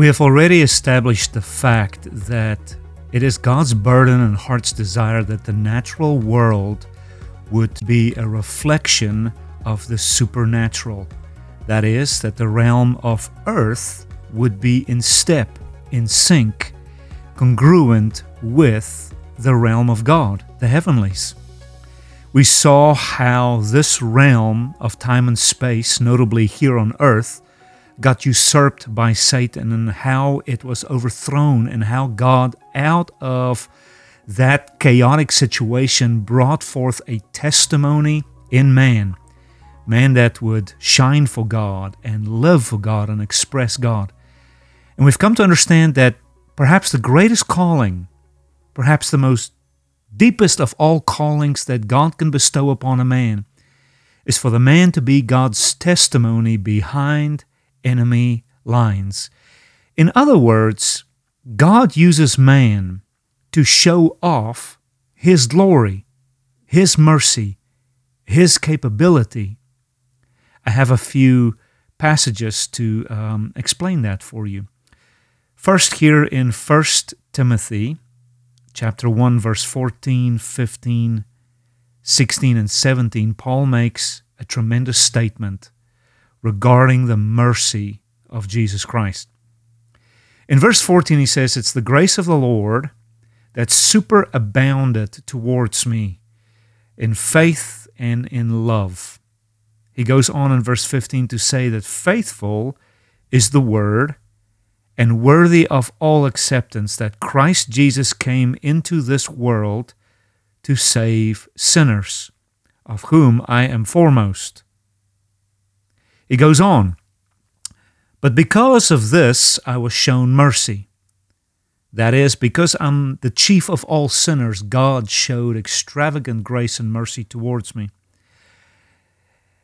We have already established the fact that it is God's burden and heart's desire that the natural world would be a reflection of the supernatural. That is, that the realm of earth would be in step, in sync, congruent with the realm of God, the heavenlies. We saw how this realm of time and space, notably here on earth, got usurped by Satan and how it was overthrown, and how God, out of that chaotic situation, brought forth a testimony in man. Man that would shine for God and live for God and express God. And we've come to understand that perhaps the greatest calling, perhaps the most deepest of all callings that God can bestow upon a man, is for the man to be God's testimony behind enemy lines. In other words, God uses man to show off his glory, his mercy, his capability. I have a few passages to um, explain that for you. First, here in 1 Timothy chapter 1, verse 14, 15, 16, and 17, Paul makes a tremendous statement regarding the mercy of Jesus Christ. In verse 14, he says, It's the grace of the Lord that superabounded towards me in faith and in love. He goes on in verse 15 to say that faithful is the word and worthy of all acceptance that Christ Jesus came into this world to save sinners, of whom I am foremost. He goes on, But because of this I was shown mercy. That is, because I'm the chief of all sinners, God showed extravagant grace and mercy towards me.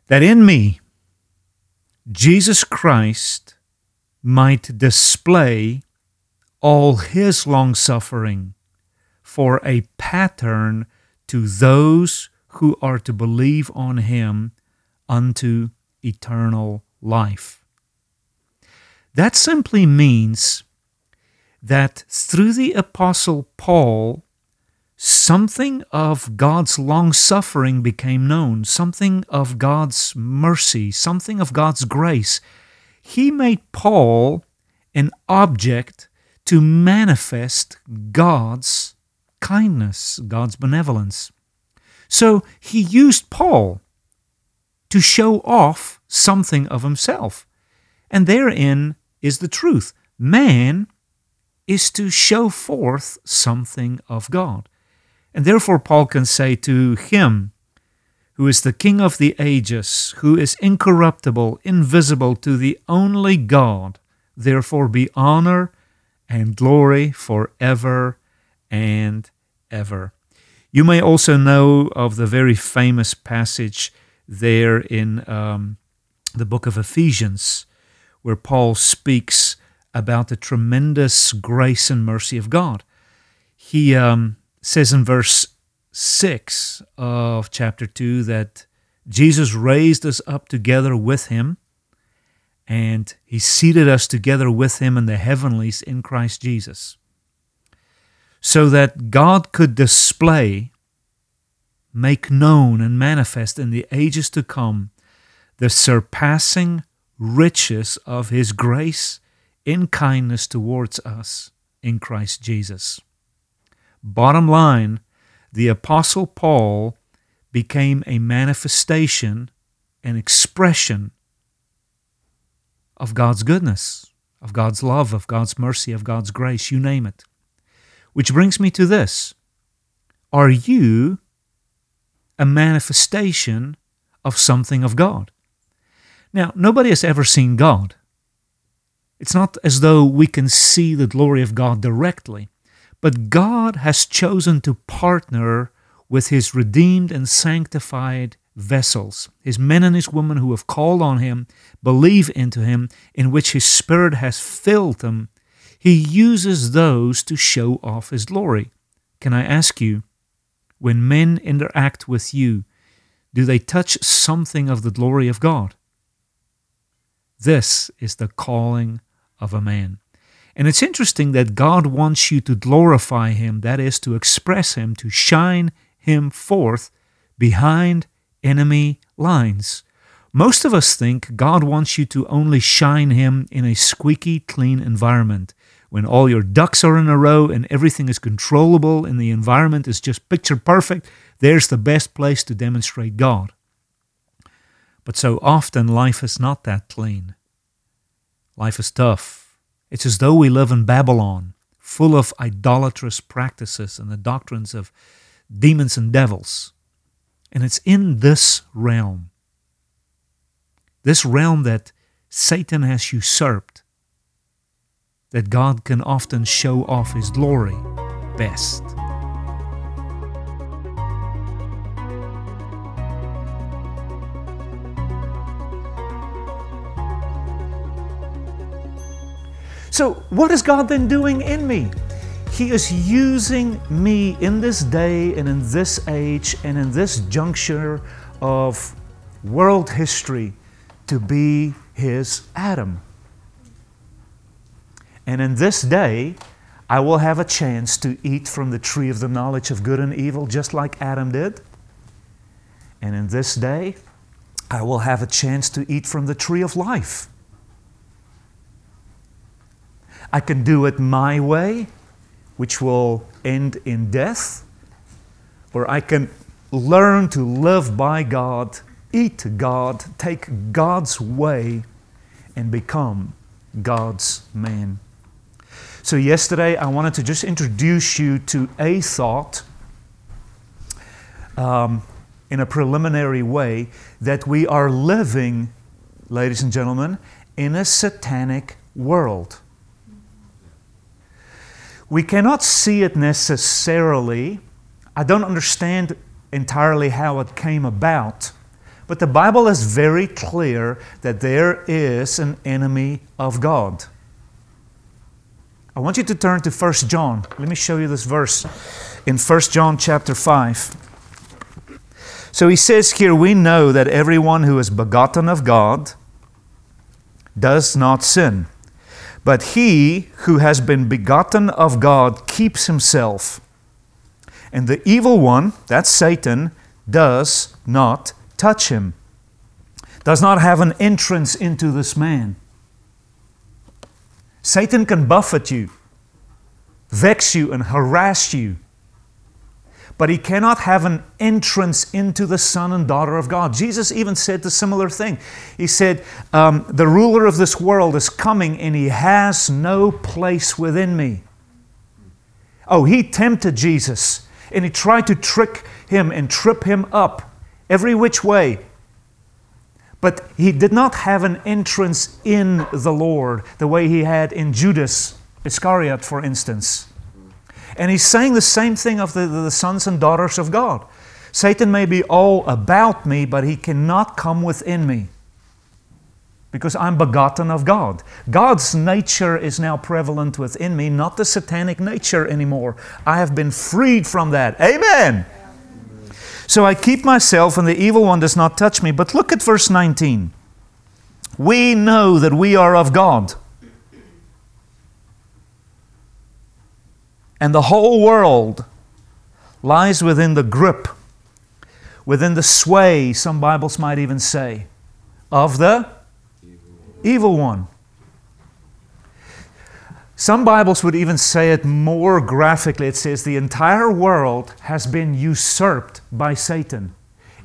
That in me, Jesus Christ might display all his long suffering for a pattern to those who are to believe on him unto eternal life. That simply means that through the Apostle Paul, something of God's long suffering became known, something of God's mercy, something of God's grace. He made Paul an object to manifest God's kindness, God's benevolence. So he used Paul to show off something of himself. And therein is the truth. Man is to show forth something of God. And therefore, Paul can say to him, who is the King of the ages, who is incorruptible, invisible to the only God, therefore be honor and glory forever and ever. You may also know of the very famous passage there in um, the book of Ephesians, where Paul speaks about the tremendous grace and mercy of God. He um, says in verse 6 of chapter 2 that Jesus raised us up together with him and he seated us together with him in the heavenlies in Christ Jesus so that God could display make known and manifest in the ages to come the surpassing riches of His grace in kindness towards us in Christ Jesus. Bottom line, the Apostle Paul became a manifestation, an expression of God's goodness, of God's love, of God's mercy, of God's grace, you name it. Which brings me to this Are you a manifestation of something of God. Now, nobody has ever seen God. It's not as though we can see the glory of God directly, but God has chosen to partner with his redeemed and sanctified vessels, his men and his women who have called on him, believe into him, in which his spirit has filled them. He uses those to show off his glory. Can I ask you, when men interact with you, do they touch something of the glory of God? This is the calling of a man. And it's interesting that God wants you to glorify Him, that is, to express Him, to shine Him forth behind enemy lines. Most of us think God wants you to only shine Him in a squeaky clean environment. When all your ducks are in a row and everything is controllable and the environment is just picture perfect, there's the best place to demonstrate God. But so often life is not that clean. Life is tough. It's as though we live in Babylon, full of idolatrous practices and the doctrines of demons and devils. And it's in this realm, this realm that Satan has usurped, that God can often show off his glory best. So, what is God then doing in me? He is using me in this day and in this age and in this juncture of world history to be His Adam. And in this day, I will have a chance to eat from the tree of the knowledge of good and evil, just like Adam did. And in this day, I will have a chance to eat from the tree of life. I can do it my way, which will end in death, or I can learn to live by God, eat God, take God's way, and become God's man. So, yesterday I wanted to just introduce you to a thought um, in a preliminary way that we are living, ladies and gentlemen, in a satanic world. We cannot see it necessarily. I don't understand entirely how it came about. But the Bible is very clear that there is an enemy of God. I want you to turn to 1 John. Let me show you this verse in 1 John chapter 5. So he says here, We know that everyone who is begotten of God does not sin. But he who has been begotten of God keeps himself. And the evil one, that's Satan, does not touch him, does not have an entrance into this man. Satan can buffet you, vex you, and harass you but he cannot have an entrance into the Son and daughter of God. Jesus even said the similar thing. He said, um, The ruler of this world is coming and he has no place within me. Oh, he tempted Jesus and he tried to trick him and trip him up every which way. But he did not have an entrance in the Lord the way he had in Judas Iscariot, for instance. And he's saying the same thing of the, the sons and daughters of God. Satan may be all about me, but he cannot come within me because I'm begotten of God. God's nature is now prevalent within me, not the satanic nature anymore. I have been freed from that. Amen. So I keep myself, and the evil one does not touch me. But look at verse 19. We know that we are of God. And the whole world lies within the grip, within the sway, some Bibles might even say, of the evil one. Some Bibles would even say it more graphically. It says the entire world has been usurped by Satan.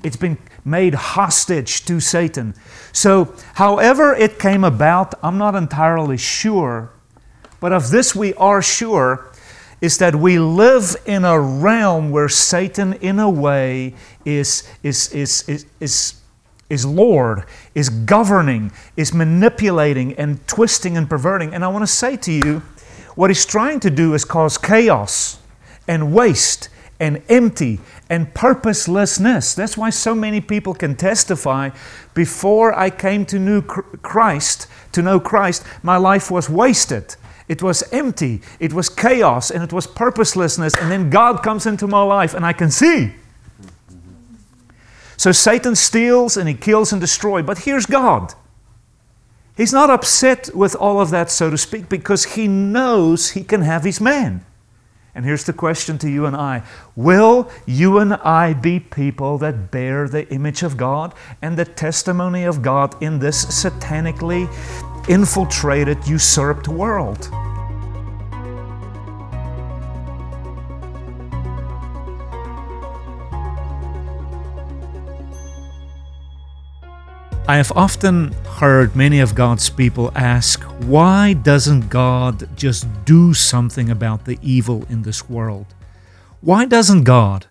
It's been made hostage to Satan. So, however it came about, I'm not entirely sure. But of this we are sure is that we live in a realm where Satan, in a way, is, is, is, is, is, is Lord, is governing, is manipulating and twisting and perverting. And I want to say to you, what he's trying to do is cause chaos and waste and empty and purposelessness. That's why so many people can testify before I came to know Christ, to know Christ, my life was wasted. It was empty, it was chaos, and it was purposelessness. And then God comes into my life, and I can see. So Satan steals and he kills and destroys, but here's God. He's not upset with all of that, so to speak, because he knows he can have his man. And here's the question to you and I Will you and I be people that bear the image of God and the testimony of God in this satanically infiltrated, usurped world? I have often heard many of God's people ask, why doesn't God just do something about the evil in this world? Why doesn't God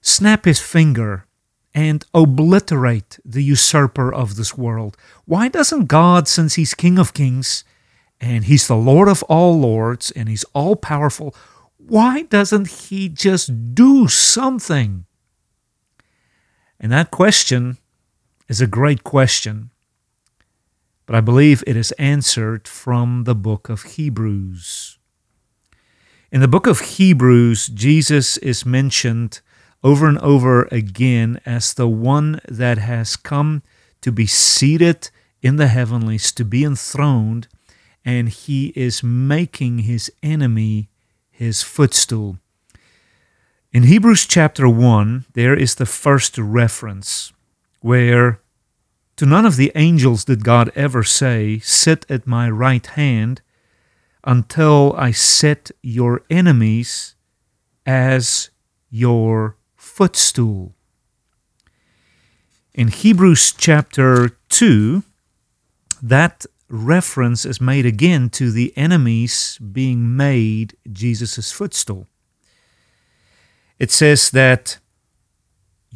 snap his finger and obliterate the usurper of this world? Why doesn't God, since he's King of Kings and he's the Lord of all lords and he's all powerful, why doesn't he just do something? And that question is a great question, but I believe it is answered from the book of Hebrews. In the book of Hebrews, Jesus is mentioned over and over again as the one that has come to be seated in the heavenlies, to be enthroned, and he is making his enemy his footstool. In Hebrews chapter 1, there is the first reference where to none of the angels did God ever say, Sit at my right hand until I set your enemies as your footstool. In Hebrews chapter 2, that reference is made again to the enemies being made Jesus' footstool. It says that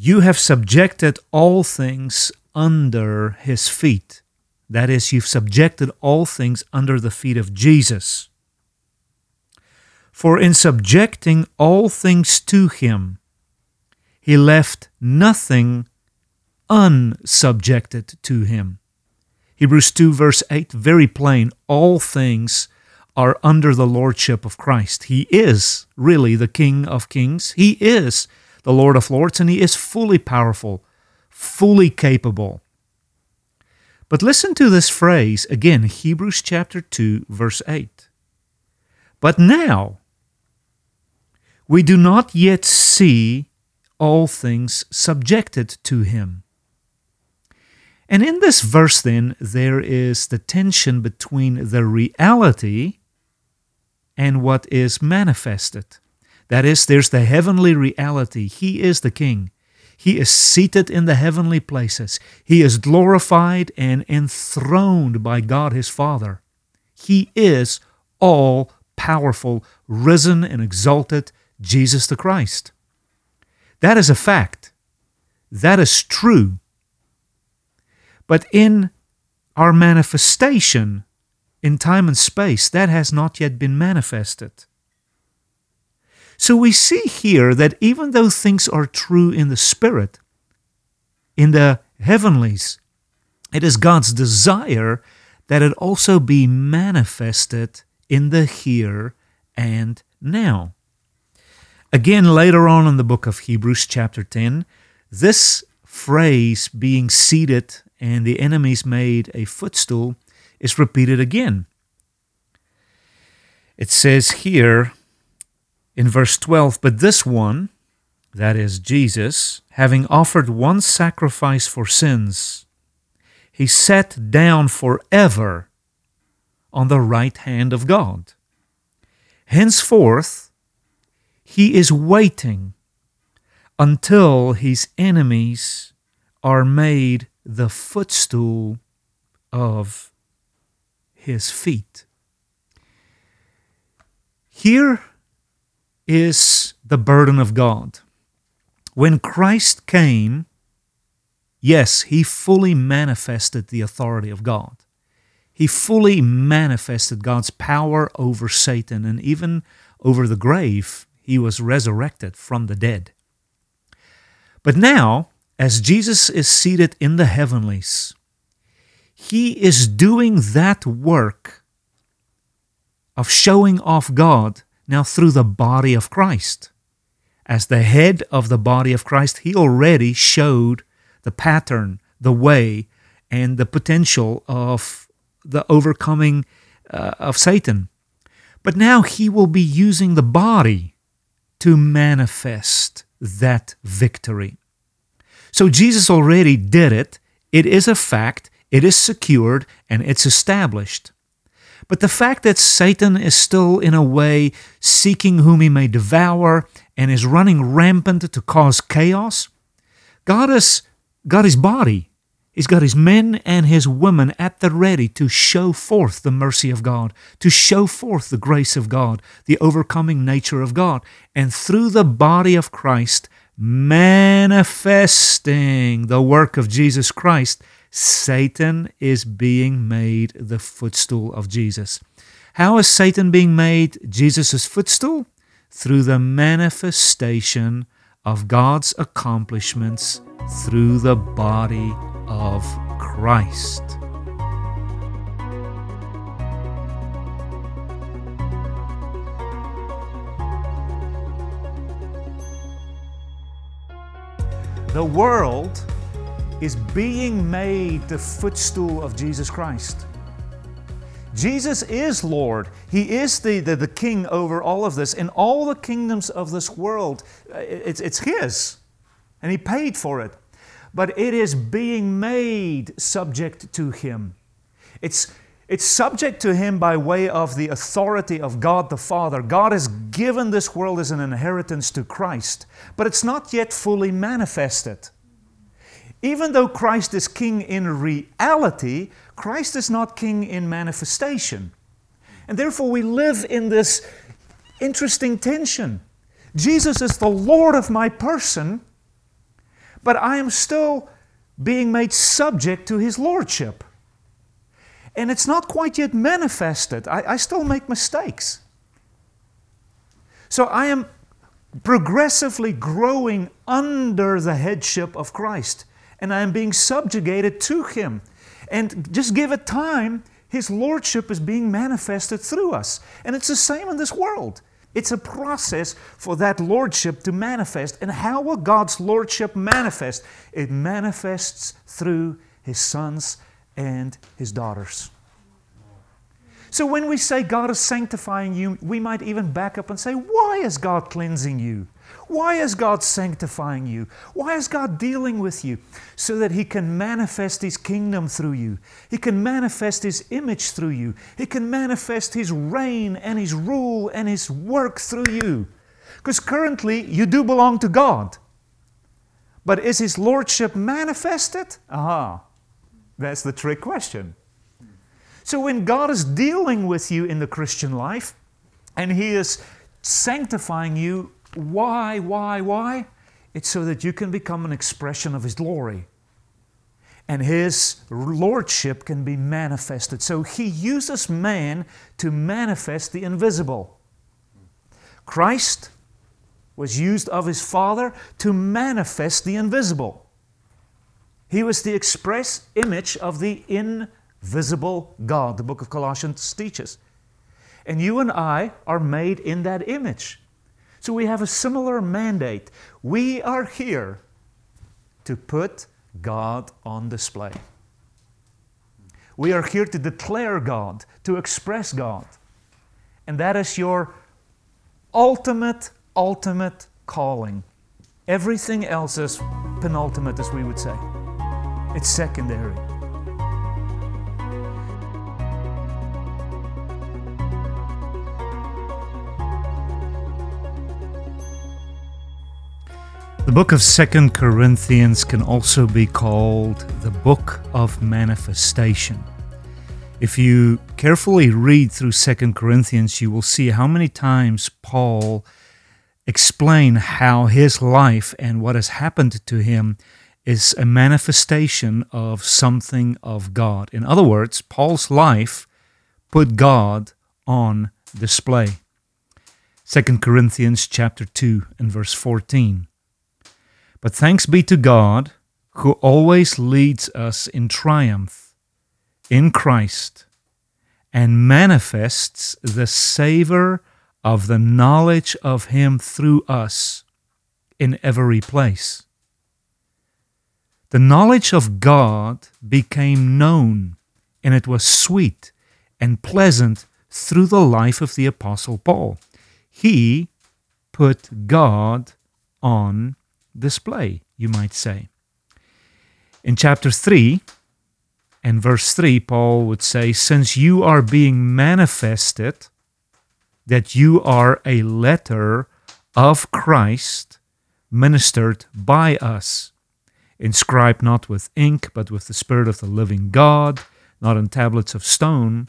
you have subjected all things under his feet. That is, you've subjected all things under the feet of Jesus. For in subjecting all things to him, he left nothing unsubjected to him. Hebrews 2, verse 8, very plain. All things are under the lordship of Christ. He is really the King of kings. He is the Lord of Lords, and He is fully powerful, fully capable. But listen to this phrase again, Hebrews chapter 2, verse 8. But now we do not yet see all things subjected to him. And in this verse, then, there is the tension between the reality and what is manifested. That is, there's the heavenly reality. He is the King. He is seated in the heavenly places. He is glorified and enthroned by God his Father. He is all powerful, risen and exalted Jesus the Christ. That is a fact. That is true. But in our manifestation in time and space, that has not yet been manifested. So we see here that even though things are true in the spirit, in the heavenlies, it is God's desire that it also be manifested in the here and now. Again, later on in the book of Hebrews, chapter 10, this phrase being seated and the enemies made a footstool is repeated again. It says here, in verse 12, but this one, that is Jesus, having offered one sacrifice for sins, he sat down forever on the right hand of God. Henceforth, he is waiting until his enemies are made the footstool of his feet. Here is the burden of God. When Christ came yes, he fully manifested the authority of God. He fully manifested God's power over Satan and even over the grave. He was resurrected from the dead. But now, as Jesus is seated in the heavenlies, he is doing that work of showing off God now through the body of Christ. As the head of the body of Christ, he already showed the pattern, the way, and the potential of the overcoming uh, of Satan. But now he will be using the body to manifest that victory. So Jesus already did it. It is a fact. It is secured and it's established. But the fact that Satan is still, in a way, seeking whom he may devour and is running rampant to cause chaos, God has got his body. He's got his men and his women at the ready to show forth the mercy of God, to show forth the grace of God, the overcoming nature of God. And through the body of Christ, manifesting the work of Jesus Christ, Satan is being made the footstool of Jesus. How is Satan being made Jesus' footstool? Through the manifestation of God's accomplishments through the body of Christ. The world is being made the footstool of Jesus Christ. Jesus is Lord. He is the, the, the, king over all of this. In all the kingdoms of this world, uh, it's, it's His. And He paid for it. But it is being made subject to Him. It's, it's subject to Him by way of the authority of God the Father. God has given this world as an inheritance to Christ, but it's not yet fully manifested. Even though Christ is king in reality, Christ is not king in manifestation. And therefore, we live in this interesting tension. Jesus is the Lord of my person, but I am still being made subject to his lordship. And it's not quite yet manifested. I, I still make mistakes. So I am progressively growing under the headship of Christ and I am being subjugated to Him. And just give it time, His Lordship is being manifested through us. And it's the same in this world. It's a process for that Lordship to manifest. And how will God's Lordship manifest? It manifests through His sons and His daughters. So when we say God is sanctifying you, we might even back up and say, Why is God cleansing you? Why is God sanctifying you? Why is God dealing with you? So that He can manifest His kingdom through you. He can manifest His image through you. He can manifest His reign and His rule and His work through you. Because currently you do belong to God. But is His Lordship manifested? Aha, that's the trick question. So when God is dealing with you in the Christian life and He is sanctifying you why, why, why? It's so that you can become an expression of His glory and His lordship can be manifested. So He uses man to manifest the invisible. Christ was used of His Father to manifest the invisible. He was the express image of the invisible God, the book of Colossians teaches. And you and I are made in that image. So we have a similar mandate. We are here to put God on display. We are here to declare God, to express God. And that is your ultimate, ultimate calling. Everything else is penultimate, as we would say. It's secondary. The book of Second Corinthians can also be called the book of manifestation. If you carefully read through Second Corinthians, you will see how many times Paul explain how his life and what has happened to him is a manifestation of something of God. In other words, Paul's life put God on display. 2 Corinthians chapter 2 and verse 14. But thanks be to God who always leads us in triumph in Christ and manifests the savor of the knowledge of him through us in every place. The knowledge of God became known, and it was sweet and pleasant through the life of the Apostle Paul. He put God on display, you might say. In chapter 3 and verse 3, Paul would say, Since you are being manifested, that you are a letter of Christ ministered by us, inscribed not with ink, but with the Spirit of the living God, not in tablets of stone,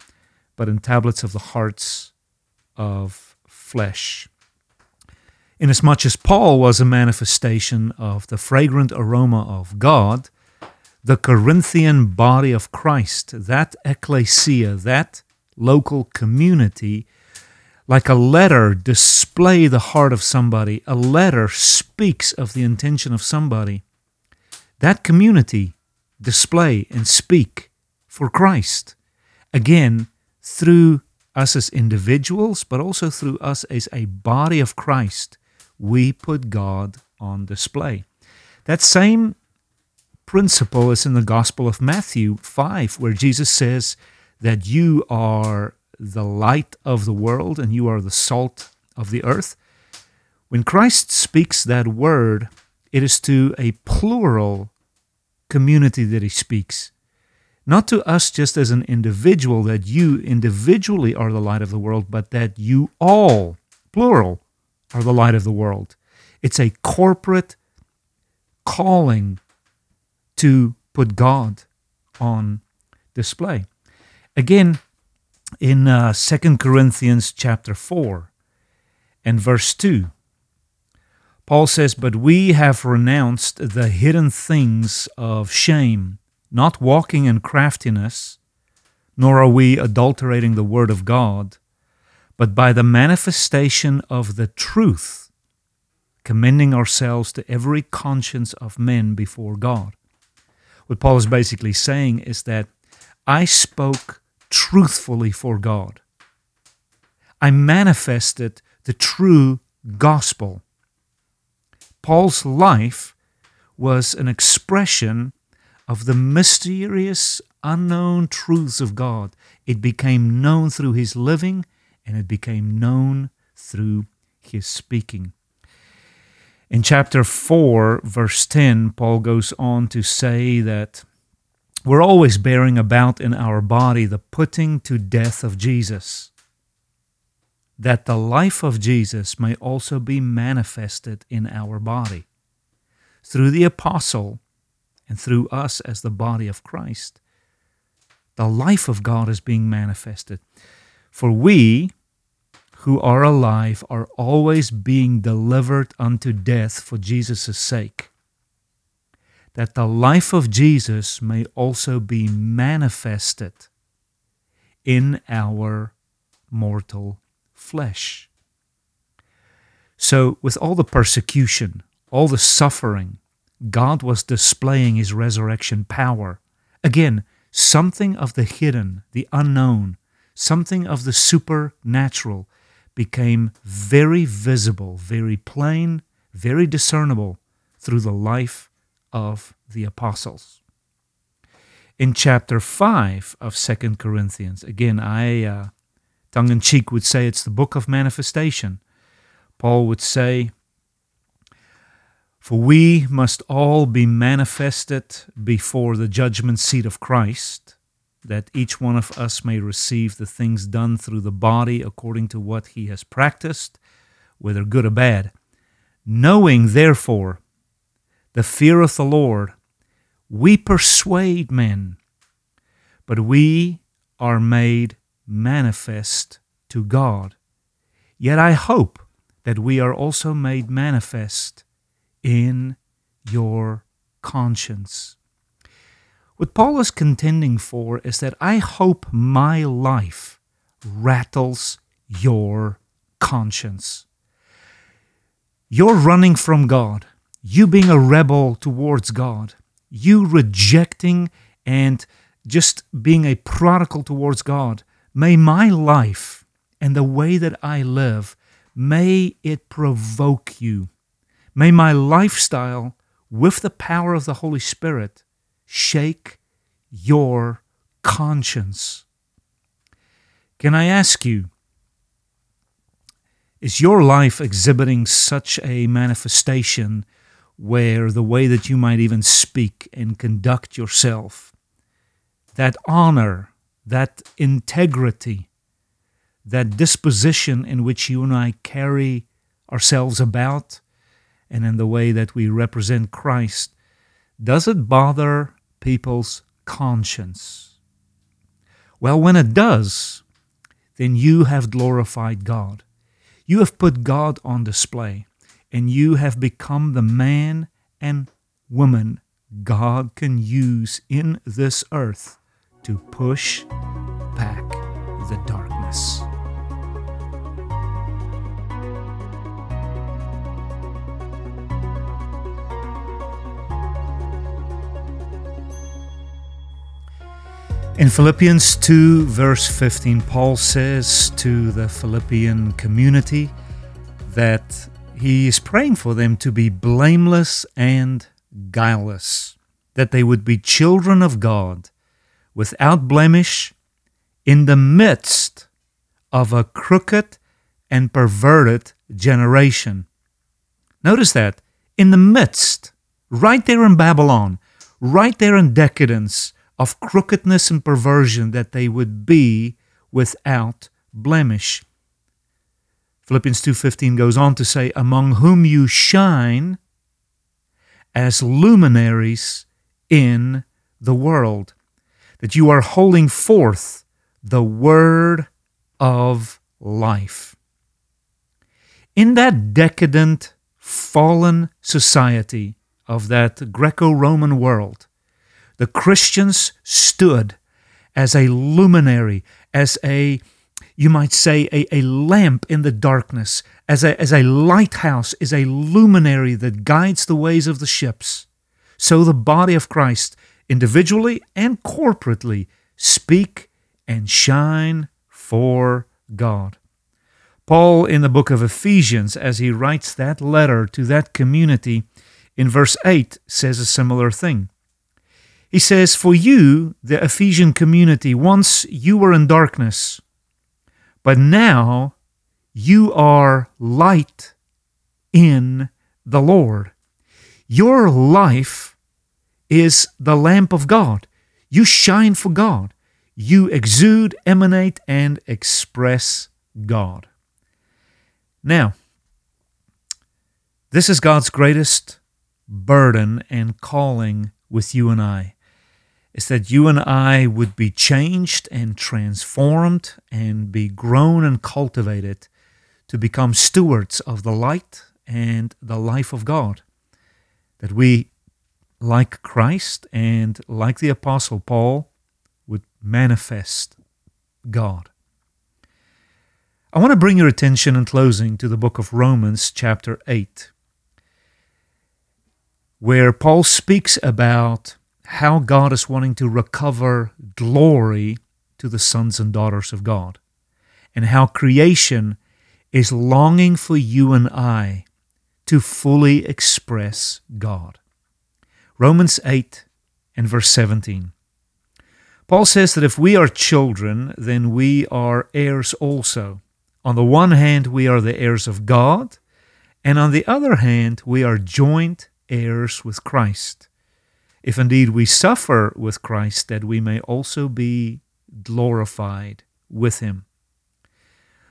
but in tablets of the hearts of flesh. Inasmuch as Paul was a manifestation of the fragrant aroma of God, the Corinthian body of Christ, that ecclesia, that local community, like a letter, display the heart of somebody. A letter speaks of the intention of somebody. That community display and speak for Christ. Again, through us as individuals, but also through us as a body of Christ, we put God on display. That same principle is in the Gospel of Matthew 5, where Jesus says that you are the light of the world and you are the salt of the earth. When Christ speaks that word, it is to a plural community that he speaks not to us just as an individual, that you individually are the light of the world, but that you all, plural, are the light of the world. It's a corporate calling to put God on display. Again, in uh, 2 Corinthians chapter 4 and verse 2, Paul says, But we have renounced the hidden things of shame not walking in craftiness, nor are we adulterating the word of God, but by the manifestation of the truth, commending ourselves to every conscience of men before God. What Paul is basically saying is that I spoke truthfully for God. I manifested the true gospel. Paul's life was an expression of the mysterious, unknown truths of God. It became known through his living and it became known through his speaking. In chapter 4, verse 10, Paul goes on to say that we're always bearing about in our body the putting to death of Jesus, that the life of Jesus may also be manifested in our body. Through the apostle, and through us as the body of Christ, the life of God is being manifested. For we who are alive are always being delivered unto death for Jesus' sake, that the life of Jesus may also be manifested in our mortal flesh. So, with all the persecution, all the suffering, God was displaying his resurrection power. Again, something of the hidden, the unknown, something of the supernatural became very visible, very plain, very discernible through the life of the apostles. In chapter 5 of Second Corinthians, again, I uh, tongue in cheek would say it's the book of manifestation. Paul would say, for we must all be manifested before the judgment seat of Christ, that each one of us may receive the things done through the body according to what he has practiced, whether good or bad. Knowing, therefore, the fear of the Lord, we persuade men, but we are made manifest to God. Yet I hope that we are also made manifest in your conscience. What Paul is contending for is that I hope my life rattles your conscience. You're running from God, you being a rebel towards God, you rejecting and just being a prodigal towards God. May my life and the way that I live, may it provoke you. May my lifestyle, with the power of the Holy Spirit, shake your conscience. Can I ask you, is your life exhibiting such a manifestation where the way that you might even speak and conduct yourself, that honor, that integrity, that disposition in which you and I carry ourselves about, and in the way that we represent Christ, does it bother people's conscience? Well, when it does, then you have glorified God. You have put God on display, and you have become the man and woman God can use in this earth to push back the darkness. In Philippians 2, verse 15, Paul says to the Philippian community that he is praying for them to be blameless and guileless, that they would be children of God without blemish in the midst of a crooked and perverted generation. Notice that in the midst, right there in Babylon, right there in decadence of crookedness and perversion that they would be without blemish. Philippians 2:15 goes on to say among whom you shine as luminaries in the world that you are holding forth the word of life. In that decadent fallen society of that Greco-Roman world the Christians stood as a luminary, as a, you might say, a, a lamp in the darkness, as a, as a lighthouse is a luminary that guides the ways of the ships. So the body of Christ, individually and corporately, speak and shine for God. Paul, in the book of Ephesians, as he writes that letter to that community, in verse 8 says a similar thing. He says, For you, the Ephesian community, once you were in darkness, but now you are light in the Lord. Your life is the lamp of God. You shine for God. You exude, emanate, and express God. Now, this is God's greatest burden and calling with you and I is that you and I would be changed and transformed and be grown and cultivated to become stewards of the light and the life of God. That we, like Christ and like the Apostle Paul, would manifest God. I want to bring your attention in closing to the book of Romans, chapter 8, where Paul speaks about how God is wanting to recover glory to the sons and daughters of God, and how creation is longing for you and I to fully express God. Romans 8 and verse 17. Paul says that if we are children, then we are heirs also. On the one hand, we are the heirs of God, and on the other hand, we are joint heirs with Christ if indeed we suffer with Christ, that we may also be glorified with him.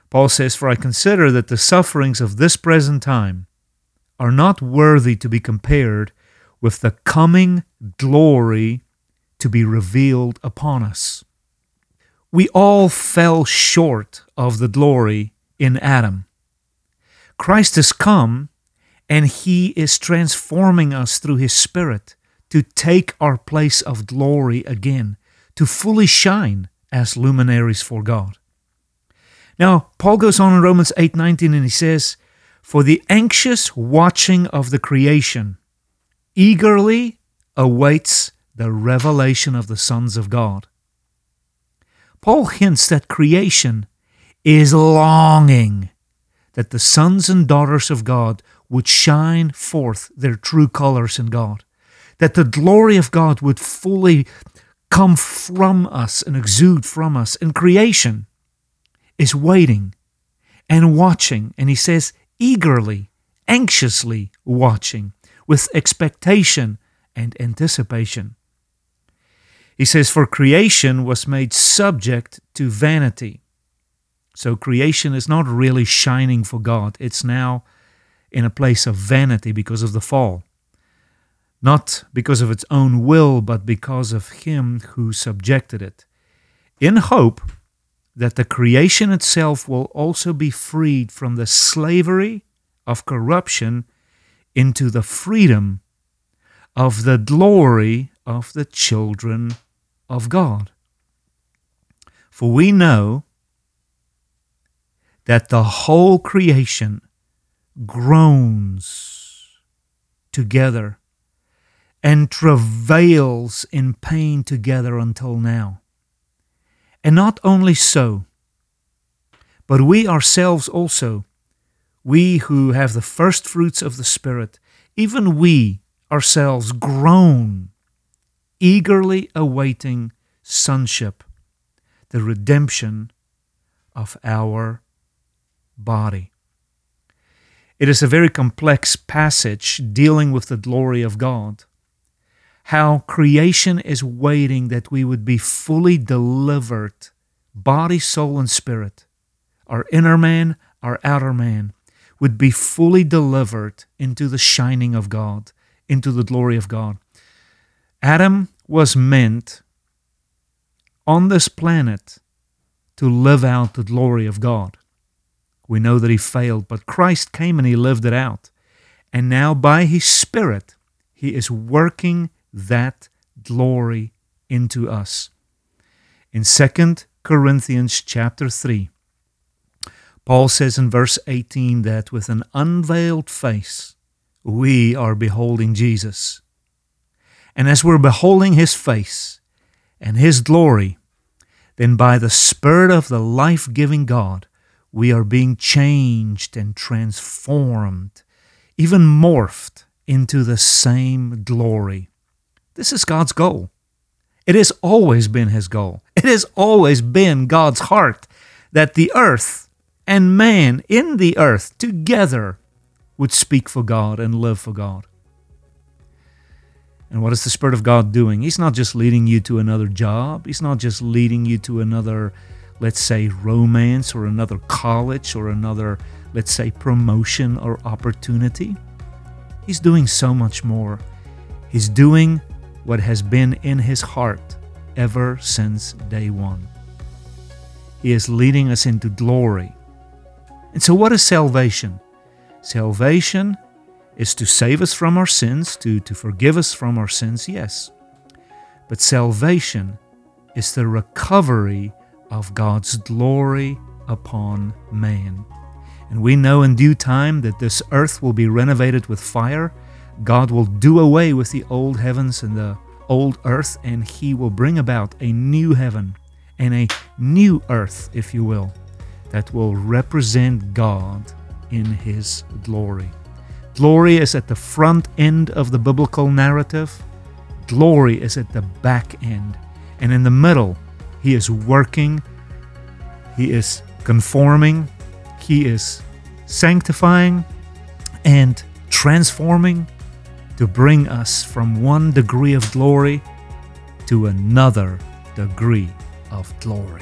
Paul says, For I consider that the sufferings of this present time are not worthy to be compared with the coming glory to be revealed upon us. We all fell short of the glory in Adam. Christ has come and he is transforming us through his Spirit to take our place of glory again, to fully shine as luminaries for God. Now, Paul goes on in Romans 8:19 and he says, "For the anxious watching of the creation eagerly awaits the revelation of the sons of God." Paul hints that creation is longing that the sons and daughters of God would shine forth their true colors in God, that the glory of God would fully come from us and exude from us. And creation is waiting and watching. And he says, eagerly, anxiously watching, with expectation and anticipation. He says, For creation was made subject to vanity. So creation is not really shining for God. It's now in a place of vanity because of the fall. Not because of its own will, but because of Him who subjected it. In hope that the creation itself will also be freed from the slavery of corruption into the freedom of the glory of the children of God. For we know that the whole creation groans together and travails in pain together until now. And not only so, but we ourselves also, we who have the first fruits of the Spirit, even we ourselves groan, eagerly awaiting sonship, the redemption of our body. It is a very complex passage dealing with the glory of God. How creation is waiting that we would be fully delivered, body, soul, and spirit. Our inner man, our outer man, would be fully delivered into the shining of God, into the glory of God. Adam was meant on this planet to live out the glory of God. We know that he failed, but Christ came and he lived it out. And now, by his Spirit, he is working that glory into us. In 2 Corinthians chapter 3, Paul says in verse 18 that with an unveiled face, we are beholding Jesus. And as we're beholding his face and his glory, then by the Spirit of the life giving God, we are being changed and transformed, even morphed into the same glory. This is God's goal. It has always been His goal. It has always been God's heart that the earth and man in the earth together would speak for God and live for God. And what is the Spirit of God doing? He's not just leading you to another job, He's not just leading you to another let's say, romance or another college or another, let's say, promotion or opportunity. He's doing so much more. He's doing what has been in his heart ever since day one. He is leading us into glory. And so, what is salvation? Salvation is to save us from our sins, to, to forgive us from our sins, yes. But salvation is the recovery of God's glory upon man. And we know in due time that this earth will be renovated with fire. God will do away with the old heavens and the old earth, and He will bring about a new heaven and a new earth, if you will, that will represent God in His glory. Glory is at the front end of the biblical narrative, glory is at the back end. And in the middle, he is working, He is conforming, He is sanctifying and transforming to bring us from one degree of glory to another degree of glory.